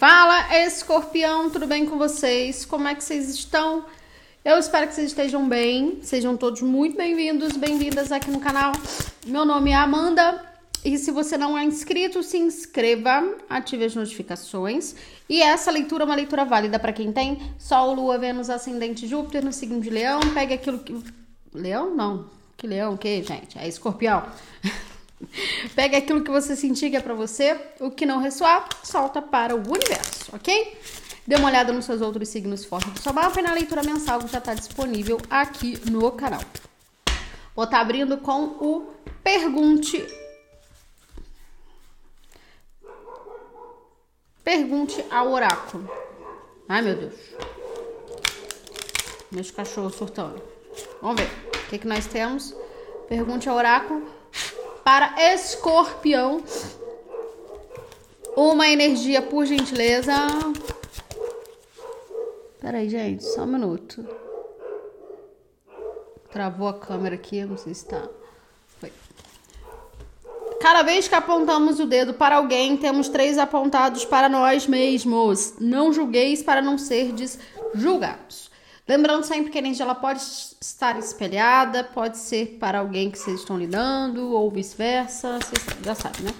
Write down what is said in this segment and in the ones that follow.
Fala, escorpião, tudo bem com vocês? Como é que vocês estão? Eu espero que vocês estejam bem. Sejam todos muito bem-vindos, bem-vindas aqui no canal. Meu nome é Amanda e se você não é inscrito, se inscreva, ative as notificações. E essa leitura é uma leitura válida para quem tem Sol, Lua, Vênus, Ascendente, Júpiter no signo de Leão. Pegue aquilo que. Leão? Não. Que leão, o que, gente? É escorpião. Pegue aquilo que você sentir que é pra você, o que não ressoar, solta para o universo, ok? Dê uma olhada nos seus outros signos fortes do seu mapa e na leitura mensal que já está disponível aqui no canal. Vou estar tá abrindo com o Pergunte. Pergunte ao oráculo. Ai, meu Deus. Meus cachorros surtando. Vamos ver. O que, que nós temos? Pergunte ao oráculo para escorpião. Uma energia, por gentileza. Peraí, gente, só um minuto. Travou a câmera aqui, não sei se tá. Foi. Cada vez que apontamos o dedo para alguém, temos três apontados para nós mesmos. Não julgueis para não serdes julgados. Lembrando sempre que a energia ela pode estar espelhada, pode ser para alguém que vocês estão lidando, ou vice-versa, vocês já sabem, né?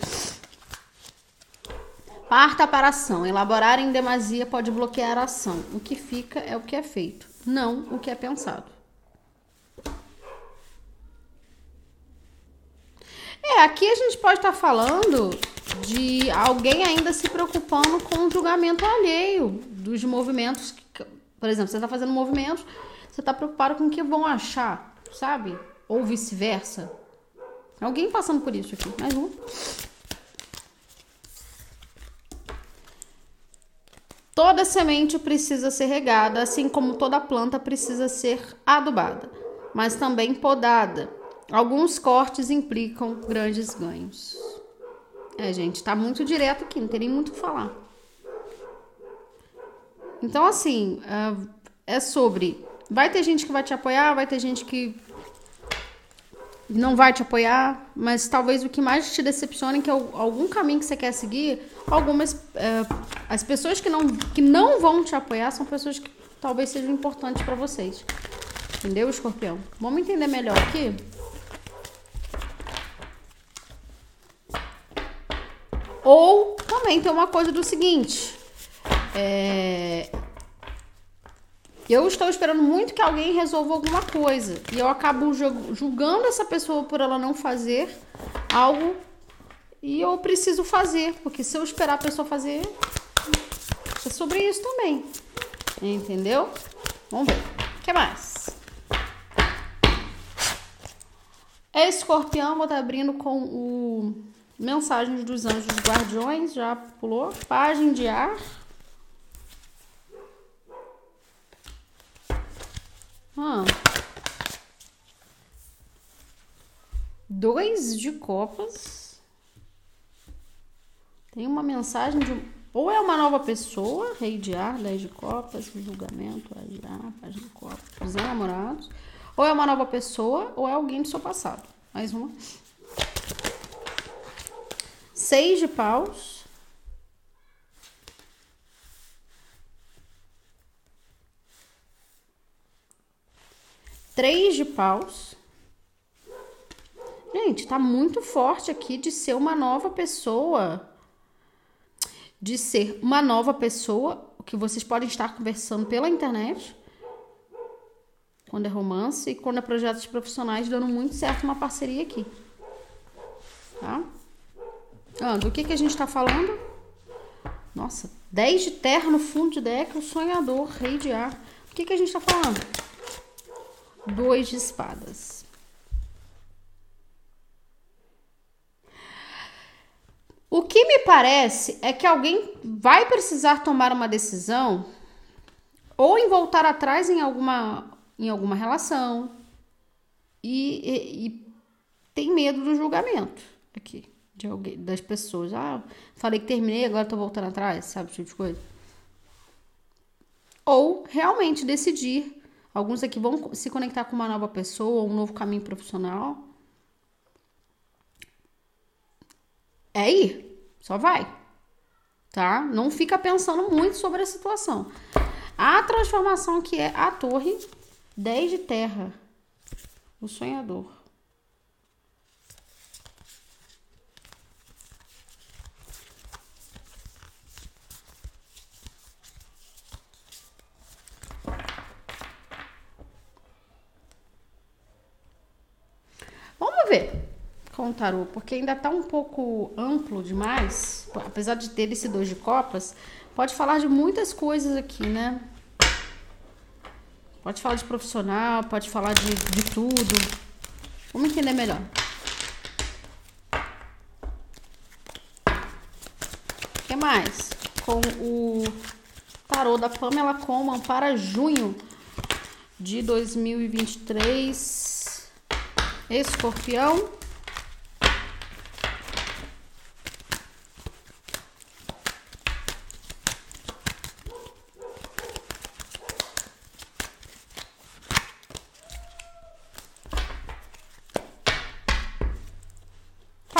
Parta para a ação. Elaborar em demasia pode bloquear a ação. O que fica é o que é feito, não o que é pensado. É, aqui a gente pode estar falando de alguém ainda se preocupando com o julgamento alheio dos movimentos por exemplo, você está fazendo um movimento, você está preocupado com o que vão achar, sabe? Ou vice-versa. Alguém passando por isso aqui. Mais um. Toda semente precisa ser regada, assim como toda planta precisa ser adubada, mas também podada. Alguns cortes implicam grandes ganhos. É, gente, tá muito direto aqui, não tem nem muito o que falar. Então, assim, uh, é sobre. Vai ter gente que vai te apoiar, vai ter gente que não vai te apoiar, mas talvez o que mais te decepcione é que algum caminho que você quer seguir, algumas. Uh, as pessoas que não, que não vão te apoiar são pessoas que talvez sejam importantes para vocês. Entendeu, escorpião? Vamos entender melhor aqui? Ou também tem uma coisa do seguinte. É... Eu estou esperando muito que alguém resolva alguma coisa. E eu acabo julgando essa pessoa por ela não fazer algo. E eu preciso fazer. Porque se eu esperar a pessoa fazer. É sobre isso também. Entendeu? Vamos ver. O que mais? Escorpião, vou estar abrindo com o Mensagens dos Anjos Guardiões. Já pulou. Página de ar. Ah. Dois de copas. Tem uma mensagem de. Ou é uma nova pessoa, rei de ar, dez de copas, julgamento, ar, página de copas, os namorados. Ou é uma nova pessoa, ou é alguém do seu passado. Mais uma. Seis de paus. Três de paus. Gente, tá muito forte aqui de ser uma nova pessoa. De ser uma nova pessoa, que vocês podem estar conversando pela internet. Quando é romance e quando é projetos profissionais, dando muito certo uma parceria aqui. Tá? Ah, do que, que a gente tá falando? Nossa, 10 de terra no fundo de deck, o sonhador, rei de ar. O que, que a gente tá falando? Dois de espadas. O que me parece é que alguém vai precisar tomar uma decisão ou em voltar atrás em alguma, em alguma relação e, e, e tem medo do julgamento aqui de alguém, das pessoas. Ah, falei que terminei, agora tô voltando atrás, sabe, tipo de coisa. Ou realmente decidir Alguns aqui vão se conectar com uma nova pessoa, um novo caminho profissional. É ir, só vai. tá? Não fica pensando muito sobre a situação. A transformação aqui é a torre 10 de terra. O sonhador. Vamos ver com o tarô, porque ainda tá um pouco amplo demais, apesar de ter esse dois de copas, pode falar de muitas coisas aqui, né? Pode falar de profissional, pode falar de, de tudo. Vamos entender melhor. O que mais? Com o tarô da Pamela Coman para junho de 2023. Escorpião.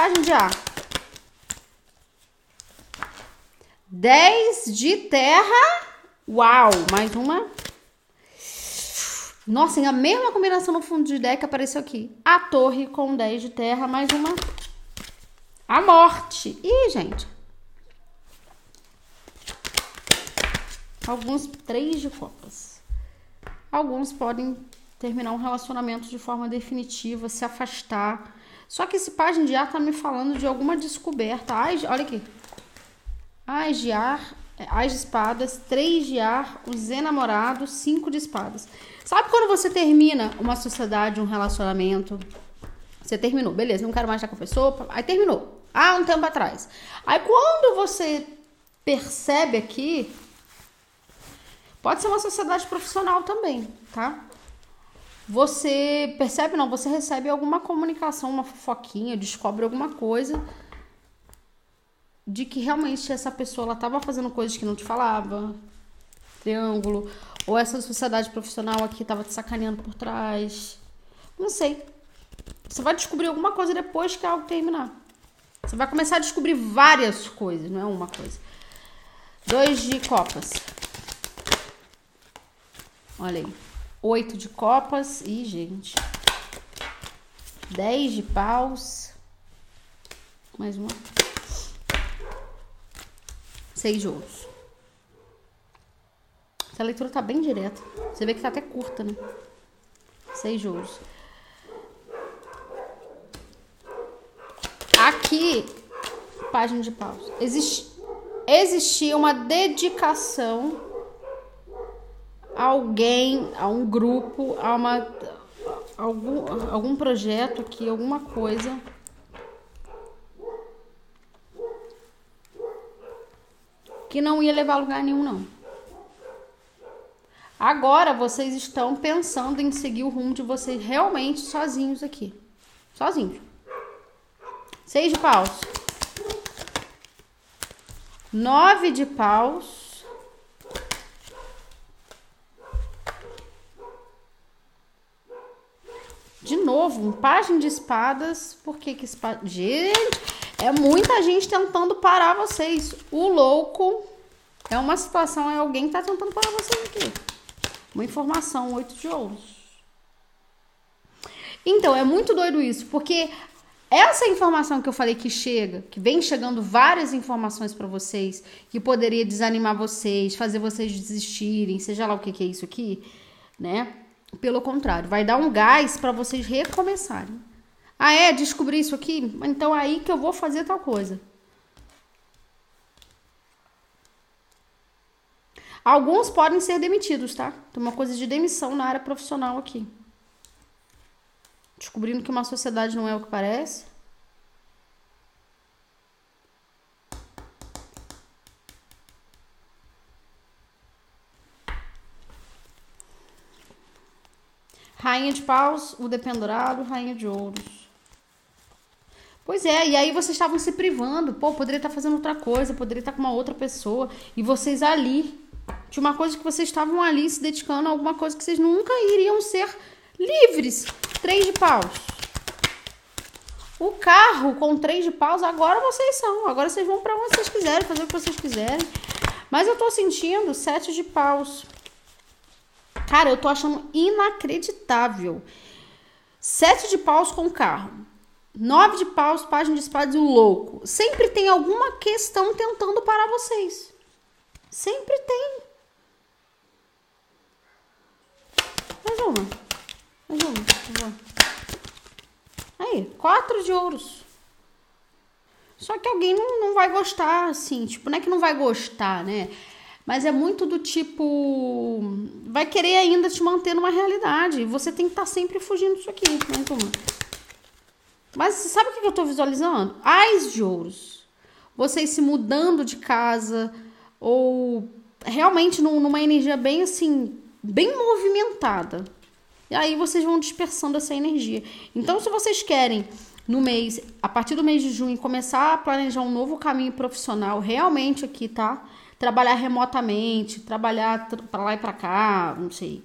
Página de ar. 10 de terra. Uau! Mais uma. Nossa, a mesma combinação no fundo de deck apareceu aqui. A torre com 10 de terra, mais uma. A morte. Ih, gente. Alguns três de copas. Alguns podem terminar um relacionamento de forma definitiva, se afastar só que esse página de ar tá me falando de alguma descoberta. Ai, olha aqui. Ai de ar, As de espadas, três de ar, os enamorados, cinco de espadas. Sabe quando você termina uma sociedade, um relacionamento? Você terminou, beleza, não quero mais estar com a pessoa, aí terminou. Ah, um tempo atrás. Aí quando você percebe aqui, pode ser uma sociedade profissional também, tá? você percebe, não, você recebe alguma comunicação, uma fofoquinha, descobre alguma coisa de que realmente essa pessoa ela estava fazendo coisas que não te falava, triângulo, ou essa sociedade profissional aqui estava te sacaneando por trás. Não sei. Você vai descobrir alguma coisa depois que algo terminar. Você vai começar a descobrir várias coisas, não é uma coisa. Dois de copas. Olha aí. Oito de copas. Ih, gente. Dez de paus. Mais uma. Seis ouros. Essa leitura tá bem direta. Você vê que tá até curta, né? Seis ouros. Aqui, página de paus. Existe, existia uma dedicação alguém, a um grupo, a uma algum, algum projeto aqui, alguma coisa. Que não ia levar a lugar nenhum, não. Agora vocês estão pensando em seguir o rumo de vocês realmente sozinhos aqui. Sozinhos. Seis de paus. Nove de paus. De novo, um página de espadas. Por que que espada... Gente, é muita gente tentando parar vocês. O louco é uma situação, é alguém que tá tentando parar vocês aqui. Uma informação, oito de ouros. Então, é muito doido isso, porque essa informação que eu falei que chega, que vem chegando várias informações para vocês, que poderia desanimar vocês, fazer vocês desistirem, seja lá o que, que é isso aqui, né? Pelo contrário, vai dar um gás para vocês recomeçarem. Ah, é? Descobri isso aqui? Então é aí que eu vou fazer tal coisa. Alguns podem ser demitidos, tá? Tem uma coisa de demissão na área profissional aqui. Descobrindo que uma sociedade não é o que parece. Rainha de paus, o dependurado, rainha de ouros. Pois é, e aí vocês estavam se privando. Pô, poderia estar fazendo outra coisa, poderia estar com uma outra pessoa. E vocês ali. Tinha uma coisa que vocês estavam ali se dedicando a alguma coisa que vocês nunca iriam ser livres. Três de paus. O carro com três de paus, agora vocês são. Agora vocês vão para onde vocês quiserem, fazer o que vocês quiserem. Mas eu tô sentindo sete de paus. Cara, eu tô achando inacreditável. Sete de paus com carro. Nove de paus, página de espadas e o louco. Sempre tem alguma questão tentando parar vocês. Sempre tem. Mais uma. Mais uma, por favor. Aí, quatro de ouros. Só que alguém não, não vai gostar, assim. Tipo, não é que não vai gostar, né? Mas é muito do tipo. Vai querer ainda te manter numa realidade. Você tem que estar tá sempre fugindo disso aqui. Né, turma? Mas sabe o que eu tô visualizando? Ais de ouros. Vocês se mudando de casa. Ou realmente numa energia bem assim. Bem movimentada. E aí vocês vão dispersando essa energia. Então, se vocês querem no mês, a partir do mês de junho, começar a planejar um novo caminho profissional, realmente aqui, tá? Trabalhar remotamente, trabalhar para lá e para cá, não sei.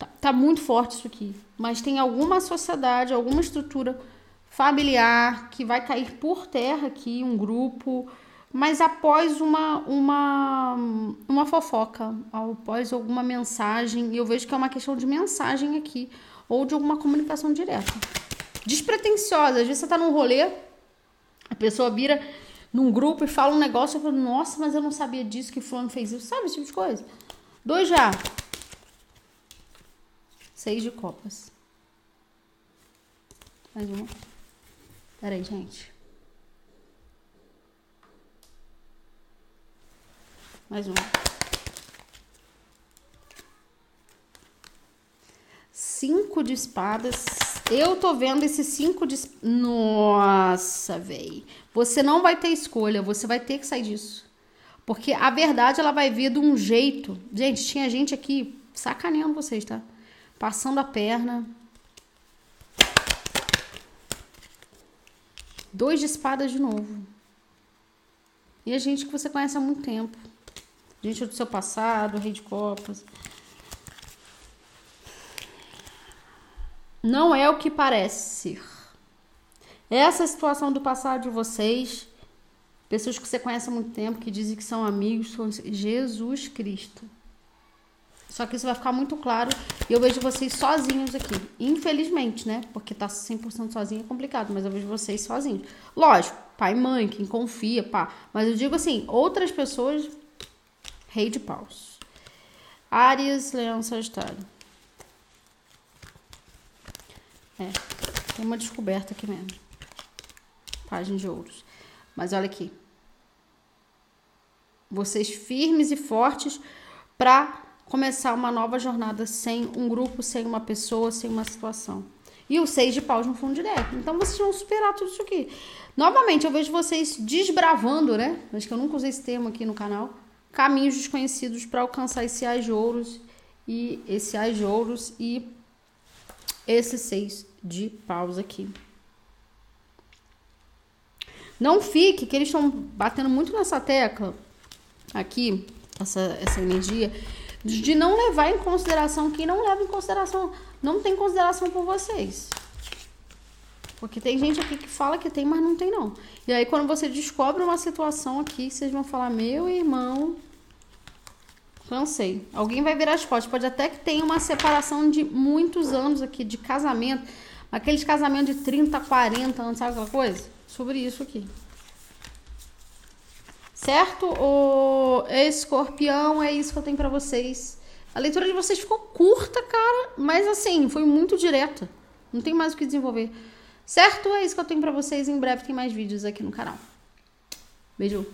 Tá, tá muito forte isso aqui. Mas tem alguma sociedade, alguma estrutura familiar que vai cair por terra aqui, um grupo mas após uma, uma, uma fofoca, após alguma mensagem, e eu vejo que é uma questão de mensagem aqui, ou de alguma comunicação direta. Despretensiosa, às vezes você tá num rolê, a pessoa vira num grupo e fala um negócio, eu falo, nossa, mas eu não sabia disso, que fulano fez isso, sabe esse tipo de coisa? Dois já. Seis de copas. Mais uma. Peraí, gente. Mais um. Cinco de espadas. Eu tô vendo esse cinco de... Nossa, véi. Você não vai ter escolha. Você vai ter que sair disso. Porque a verdade, ela vai vir de um jeito... Gente, tinha gente aqui sacaneando vocês, tá? Passando a perna. Dois de espadas de novo. E a gente que você conhece há muito tempo gente do seu passado, rei de copas. Não é o que parece ser. Essa situação do passado de vocês, pessoas que você conhece há muito tempo, que dizem que são amigos, são Jesus Cristo. Só que isso vai ficar muito claro e eu vejo vocês sozinhos aqui. Infelizmente, né? Porque tá 100% sozinho é complicado, mas eu vejo vocês sozinhos. Lógico, pai e mãe, quem confia, pá. Mas eu digo assim, outras pessoas Rei de paus. Áries, Leão, Sagitário. É, tem uma descoberta aqui mesmo. Página de ouros. Mas olha aqui. Vocês firmes e fortes para começar uma nova jornada sem um grupo, sem uma pessoa, sem uma situação. E o seis de paus no fundo direto. Então vocês vão superar tudo isso aqui. Novamente, eu vejo vocês desbravando, né? Acho que eu nunca usei esse termo aqui no canal caminhos desconhecidos para alcançar esse ais de ouros e esse ais de ouros e esse seis de paus aqui. Não fique, que eles estão batendo muito nessa tecla aqui, essa, essa energia, de não levar em consideração quem não leva em consideração, não tem consideração por vocês. Porque tem gente aqui que fala que tem, mas não tem não. E aí quando você descobre uma situação aqui, vocês vão falar, meu irmão, cansei. Alguém vai virar as costas. Pode até que tenha uma separação de muitos anos aqui, de casamento. Aqueles casamentos de 30, 40 anos, sabe aquela coisa? Sobre isso aqui. Certo? O escorpião, é isso que eu tenho para vocês. A leitura de vocês ficou curta, cara, mas assim, foi muito direta. Não tem mais o que desenvolver. Certo? É isso que eu tenho para vocês. Em breve tem mais vídeos aqui no canal. Beijo.